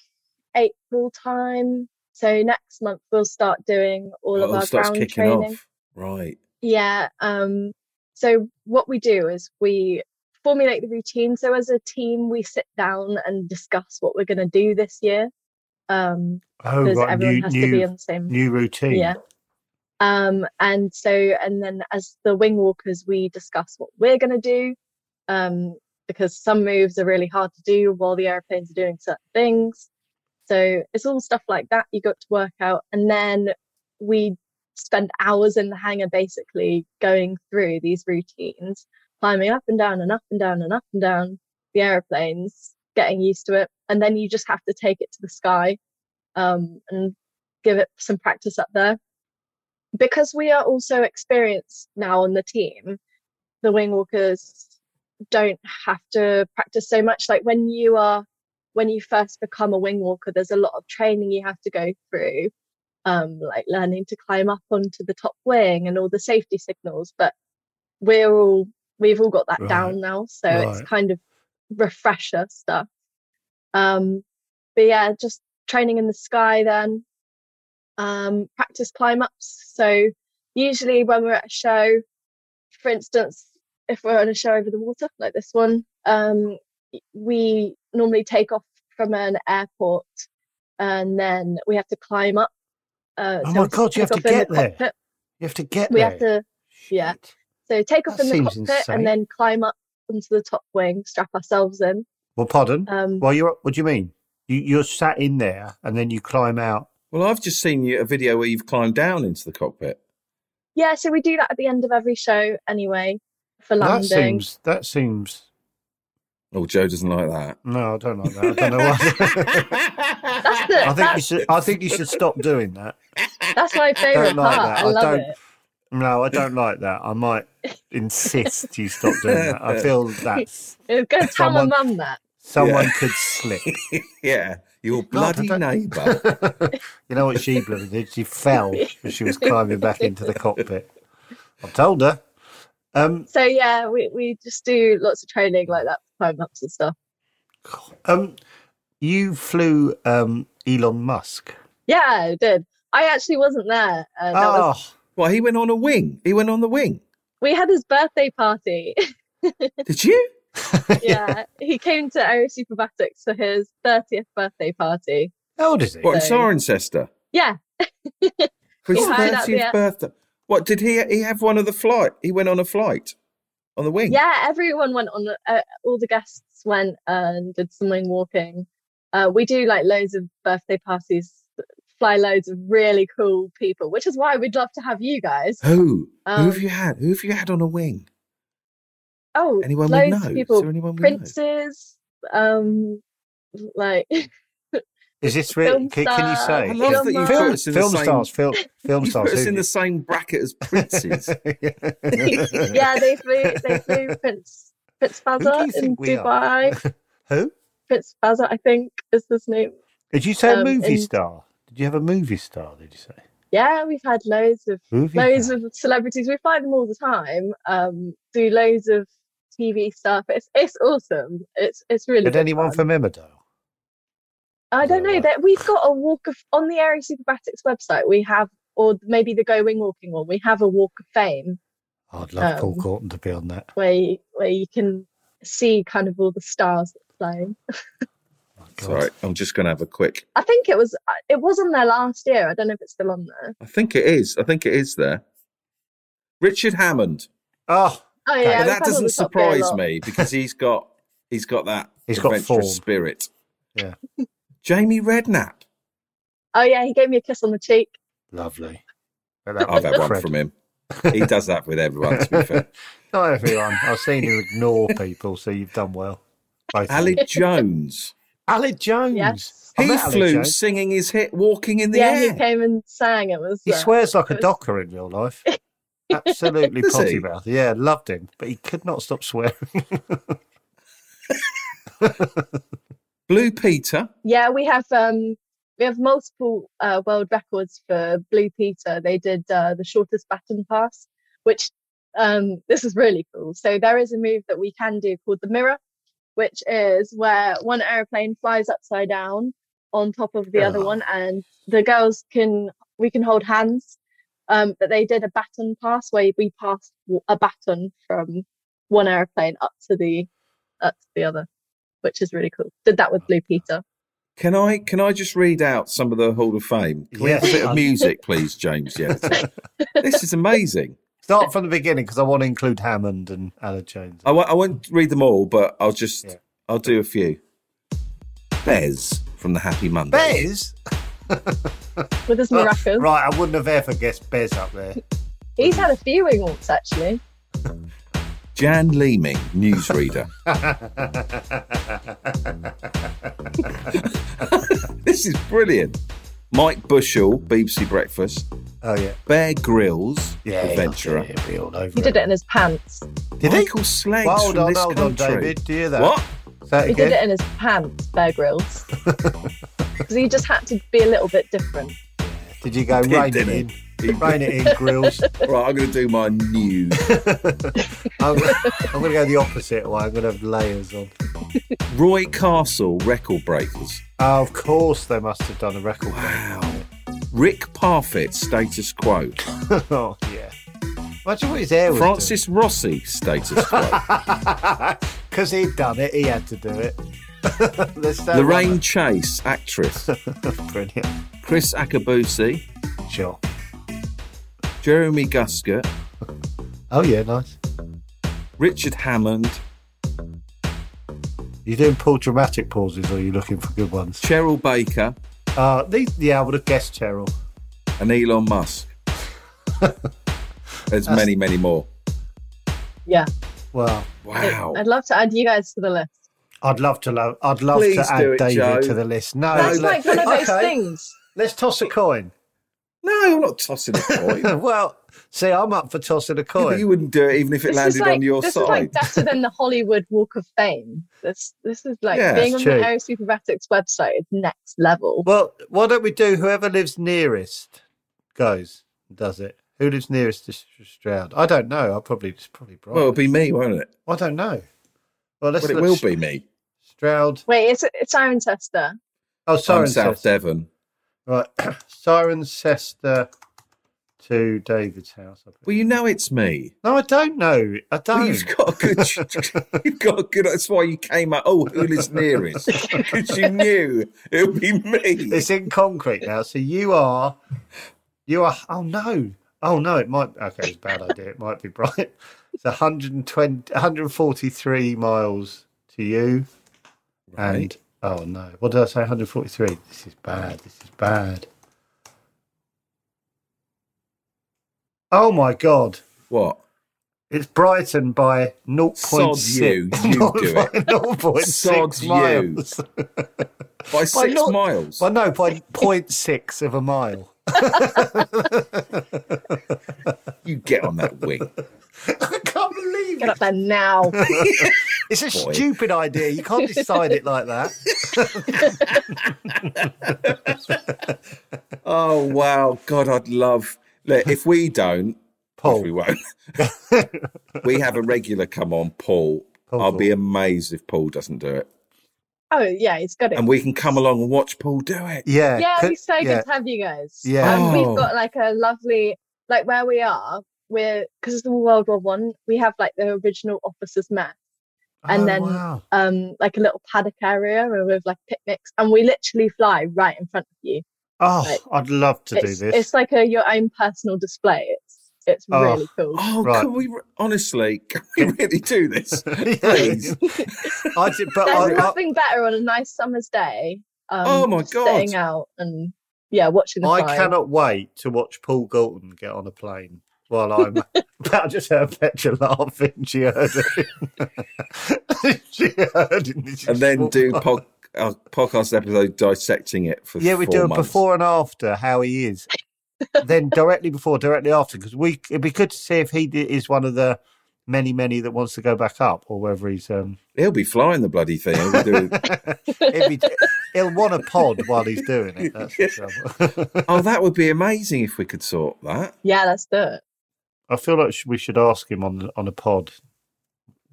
April time. So next month we'll start doing all Oh, of our starts ground kicking training. off. Right. Yeah. Um, so what we do is we formulate the routine. So as a team, we sit down and discuss what we're going to do this year. Um, Oh, because right, everyone new has to be on the same. new routine. Yeah. Um, and so, and then as the wing walkers, we discuss what we're going to do. Um, because some moves are really hard to do while the airplanes are doing certain things. So it's all stuff like that you got to work out. And then we spend hours in the hangar basically going through these routines, climbing up and down and up and down and up and down the airplanes, getting used to it. And then you just have to take it to the sky um, and give it some practice up there. Because we are also experienced now on the team, the wing walkers don't have to practice so much. Like when you are, when you first become a wing walker, there's a lot of training you have to go through, um, like learning to climb up onto the top wing and all the safety signals. But we're all, we've all got that Right, down now. So it's kind of refresher stuff. Um, but yeah, just training in the sky then. Um, practice climb ups. So usually when we're at a show, for instance, if we're on a show over the water like this one, um, we normally take off from an airport and then we have to climb up. Uh, Oh so my God, you have to get the there. cockpit. You have to get We there. have to, yeah. Shit. So take off That in the cockpit insane. and then climb up onto the top wing, strap ourselves in. Well, pardon. Um, well, you're. What do you mean? You, you're sat in there and then you climb out. Well, I've just seen you a video where you've climbed down into the cockpit. yeah, so we do that at the end of every show anyway for landing. That seems. That seems. Oh, Joe doesn't like that. No, I don't like that. I don't know why. <laughs> That's the, I think you should. I think you should stop doing that. that's my favourite like part. that. I I love don't- it. No, I don't like that. I might insist you stop doing that. I feel that's Go tell Someone- my mum that. someone Yeah. could slip. <laughs> yeah, your bloody don't- neighbour. <laughs> you know what she bloody did? She fell when she was climbing back into the cockpit. I told her. Um, So yeah, we, we just do lots of training like that, climb ups and stuff. um, you flew um, Elon Musk. Yeah, I did. I actually wasn't there. Uh, that Oh, was, well, he went on a wing. He went on the wing. we had his birthday party. <laughs> Did you? <laughs> yeah, he came to Aero Superbatics for his 30th birthday party. how old is he? What in So- Cirencester? Yeah, For his <laughs> He hired out the- thirtieth birthday. What did he? He have one of the flight? He went on a flight on the wing. yeah, everyone went on. the- Uh, all the guests went and did some wing walking. Uh, we do like loads of birthday parties, fly loads of really cool people, which is why we'd love to have you guys. Who? Who Um, have you had? Who have you had on a wing? Oh, Anyone we loads know? of people. anyone we know? Princes, um, like Is this <laughs> real? film Can, can you say? I love that you Musk. put film, us in the film same. stars, film, film stars. put us in the same bracket as <laughs> princes. yeah, they flew they flew Prince Prince Who do Fazza in think we are? Dubai. <laughs> Who? Prince Fazza, I think, is his name. Did you say a Um, movie in- star? Did you have a movie star? Did you say? Yeah, we've had loads of you loads had? of celebrities. We find them all the time. Um, do loads of TV stuff. It's it's awesome. It's it's really. Did good anyone fun. from Emmerdale? I don't know that we've got a walk of on the Aero Superbatics website. We have, or maybe the Go Wing Walking one. We have a walk of fame I'd love Paul Um, Gorton to be on that. where you, where you can see kind of all the stars that flying. <laughs> It's God. all right. I'm just going to have a quick. I think it was it was on there last year. I don't know if it's still on there. I think it is. I think it is there. Richard Hammond. Oh, Oh yeah, but that doesn't the Top Gear surprise me because he's got he's got that <laughs> He's got adventurous form. spirit. Yeah. <laughs> Jamie Redknapp. Oh yeah, he gave me a kiss on the cheek. Lovely. I've had one Fred. from him. <laughs> He does that with everyone, to be fair. Not everyone. I've seen you ignore people, so you've done well. Both of Jones. Aled Jones. Yes. He flew Jones. singing his hit Walking in the yeah, Air. he came and sang. It was. He uh, swears like a it was- docker in real life. <laughs> Absolutely Does potty mouth. Yeah, loved him, but he could not stop swearing. <laughs> Blue Peter. Yeah, we have um we have multiple uh, world records for Blue Peter. They did uh, the shortest baton pass, which um this is really cool. So there is a move that we can do called the mirror, which is where one airplane flies upside down on top of the other Oh. one, and the girls can we can hold hands. Um, but they did a baton pass where we passed a baton from one airplane up to the up to the other, which is really cool. Did that with Blue Peter. Can I can I just read out some of the Hall of Fame? Can we have a bit of music, please, James? Yeah. <laughs> this is amazing. Start from the beginning because I want to include Hammond and Aled Jones. I w- I won't read them all, but I'll just Yeah. I'll do a few. Bez from the Happy Monday. Bez? <laughs> with his maracas. <laughs> Right, I wouldn't have ever guessed Bez up there. He's had a few wing-walks actually. <laughs> Jan Leeming, newsreader. this is brilliant. Mike Bushell, BBC Breakfast. Oh, yeah. Bear Grylls, Yeah, adventurer. He'll be all over He did it in his pants. Did he? Michael Sleggs Well, hold from on, this hold on, country. David. Do you hear that? What? Say that He did it in his pants, Bear Grylls. <laughs> Because he just had to be a little bit different. Did you go Did, it in? Rein it in, Grylls. <laughs> Right, I'm going to do my news. <laughs> I'm, I'm going to go the opposite way. I'm going to have layers on. Roy Castle, Record Breakers. Oh, of course, they must have done a record. Wow. Rick Parfitt, Status Quo. <laughs> oh, yeah. Imagine what his hair was. Francis Rossi, Status Quo. Because he'd done it, he had to do it. Lorraine Chase, actress. Brilliant. Kriss Akabusi. Sure. Jeremy Guscott. Oh, yeah, nice. Richard Hammond. You doing Paul dramatic pauses or are you looking for good ones? Cheryl Baker. Uh, these, yeah, I would have guessed Cheryl. And Elon Musk. <laughs> There's many, many more. Yeah. Well, Wow. I'd love to add you guys to the list. I'd love to love. I'd love Please to add it, David Joe. to the list. No, That's let- like one of those okay, things. Let's toss a coin. No, I'm not tossing a <laughs> coin. well, see, I'm up for tossing a coin. but you wouldn't do it even if it This landed like on your this side. is like better than the Hollywood Walk of Fame. This this is like Yeah, being on it's the true. Aero Superbatics website is next level. Well, why don't we do whoever lives nearest goes does it? Who lives nearest to Stroud? I don't know. I'll probably it's probably Brian. well, it'll be me, won't it? I don't know. Well, let's Well, it look- will be me. Stroud. Wait, it's it's Cirencester. Oh, I'm South Devon. Right, <clears throat> Cirencester to David's house. Well, you know it's me. No, I don't know. I don't. Well, you've got a good. <laughs> you've got a good. That's why you came out. Oh, who lives nearest? <laughs> Because you knew it would be me. It's in concrete now. So you are, you are. Oh no! Oh no! It might. Okay, it's a bad idea. It might be bright. <laughs> It's 120, 143 miles to you, Right. and oh no! What did I say? 143. This is bad. This is bad. Oh my god! What? It's Brighton by 0.6. Sod you, you do <laughs> it. 0.6 Sod you. miles. <laughs> By six not- miles. Well, no, by 0.6 of a mile. <laughs> You get on that wing. I can't believe Get up there now. <laughs> It's a Boy. stupid idea. You can't decide it like that. <laughs> Oh wow, God, I'd love. Look, if we don't, Paul. if we won't. <laughs> we have a regular come on, Paul. Paul, I'll Paul. be amazed if Paul doesn't do it, Oh yeah, he's got it. and we can come along and watch Paul do it. Yeah. yeah, could- it'd be so yeah. good to have you guys. Yeah. Um, Oh. we've got like a lovely, like where we are, we're because it's the World War One. We have like the original officers' mess, and Oh, then wow. um, like a little paddock area where with like picnics, and we literally fly right in front of you. Oh, like, I'd love to do this. it's like a your own personal display. It's it's Oh. really cool. Oh, Right. can we honestly? Can we <laughs> really do this? <laughs> Please. <laughs> I did, but There's I, I, nothing better on a nice summer's day. Um, Oh my God. Sitting out and yeah, watching the I fire. cannot wait to watch Paul Gorton get on a plane while I'm. <laughs> I just heard Petra laughing. She heard it. <laughs> she heard it. she and then do pod, a podcast episode dissecting it for Yeah, we four do a before and after how he is. then directly before, directly after, because we it'd be good to see if he is one of the many, many that wants to go back up, or whether he's um. He'll be flying the bloody thing. He'll be doing- <laughs> he'll, be, he'll want a pod while he's doing it. That's the trouble. oh, that would be amazing if we could sort that. Yeah, let's do it. I feel like we should ask him on on a pod.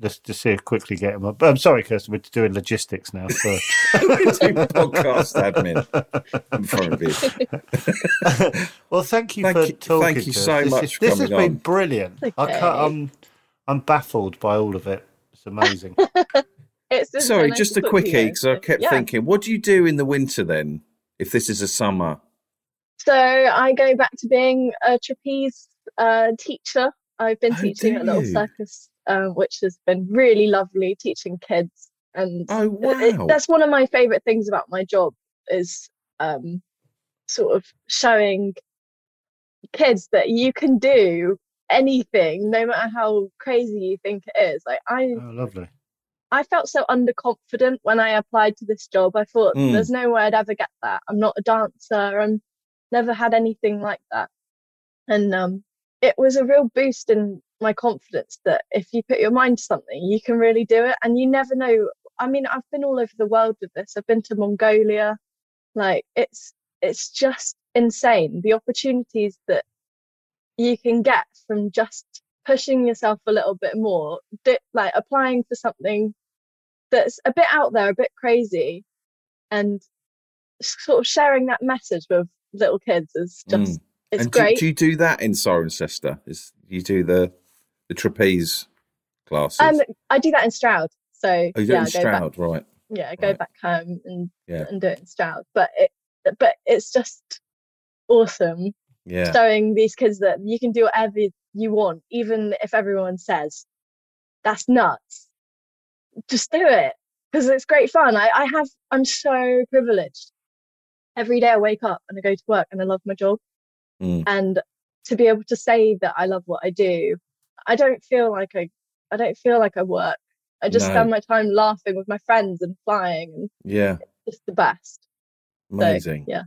Just to see if quickly get him up. I'm sorry, Kirsten, we're doing logistics now. So. <laughs> <laughs> We're doing podcast admin in front of you. <laughs> well, thank you Thank for you- talking. thank you to so This much is- for This has coming been on. brilliant. I Okay. can't, I'm I'm baffled by all of it. It's amazing. It's just so Sorry, nice just a talk to quickie because I kept Yeah. thinking, what do you do in the winter then? If this is a summer, So I go back to being a trapeze uh, teacher. I've been Oh, teaching at Little? Circus, um, which has been really lovely teaching kids. And oh it- that's one of my favorite things about my job is um, sort of showing kids that you can do anything, no matter how crazy you think it is. Like I, oh, lovely. I felt so underconfident when I applied to this job. I thought Mm. there's no way I'd ever get that. I'm not a dancer. I'm never had anything like that. And um, it was a real boost in my confidence that if you put your mind to something, you can really do it. And you never know. I mean, I've been all over the world with this. I've been to Mongolia. Like it's it's just insane the opportunities that you can get from just pushing yourself a little bit more, di- like applying for something that's a bit out there, a bit crazy, and sort of sharing that message with little kids is mm. just it's and do, great. do you do that in Cirencester? Is you do the the trapeze classes? um, I do that in Stroud, so oh, you do yeah, it in I go back, Stroud, right? yeah, I go Right. back home and Yeah. and do it in Stroud, but it but it's just awesome Yeah, showing these kids that you can do whatever you want, even if everyone says that's nuts. Just do it because it's great fun. I, I have, I'm so privileged. Every day I wake up and I go to work and I love my job. Mm. And to be able to say that I love what I do, I don't feel like I, I don't feel like I work. I just No. spend my time laughing with my friends and flying and yeah, it's the best. So, amazing. yeah.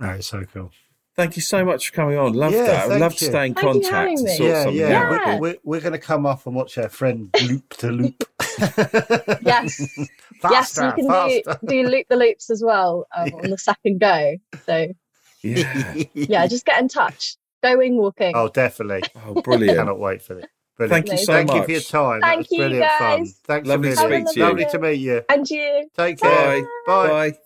Oh, so cool. Thank you so much for coming on. Love Yeah, that. I'd thank love to stay in Thank contact having and sort Yeah, something yeah. out. Yeah. We're, we're going to come off and watch our friend loop to loop. <laughs> <laughs> Yes. yes, faster, you can faster. do, do loop the loops as well um, on the second go. So Yeah. <laughs> yeah, just get in touch. Go wing walking. Oh, definitely. <laughs> Oh, brilliant. Cannot wait for it. Brilliant. Thank you so much. Thank much. you for your time. Thank that was you, brilliant fun. guys. Thanks Lovely for to being speak here. to you. Lovely to meet you. And you. Take care. Bye. Bye. Bye.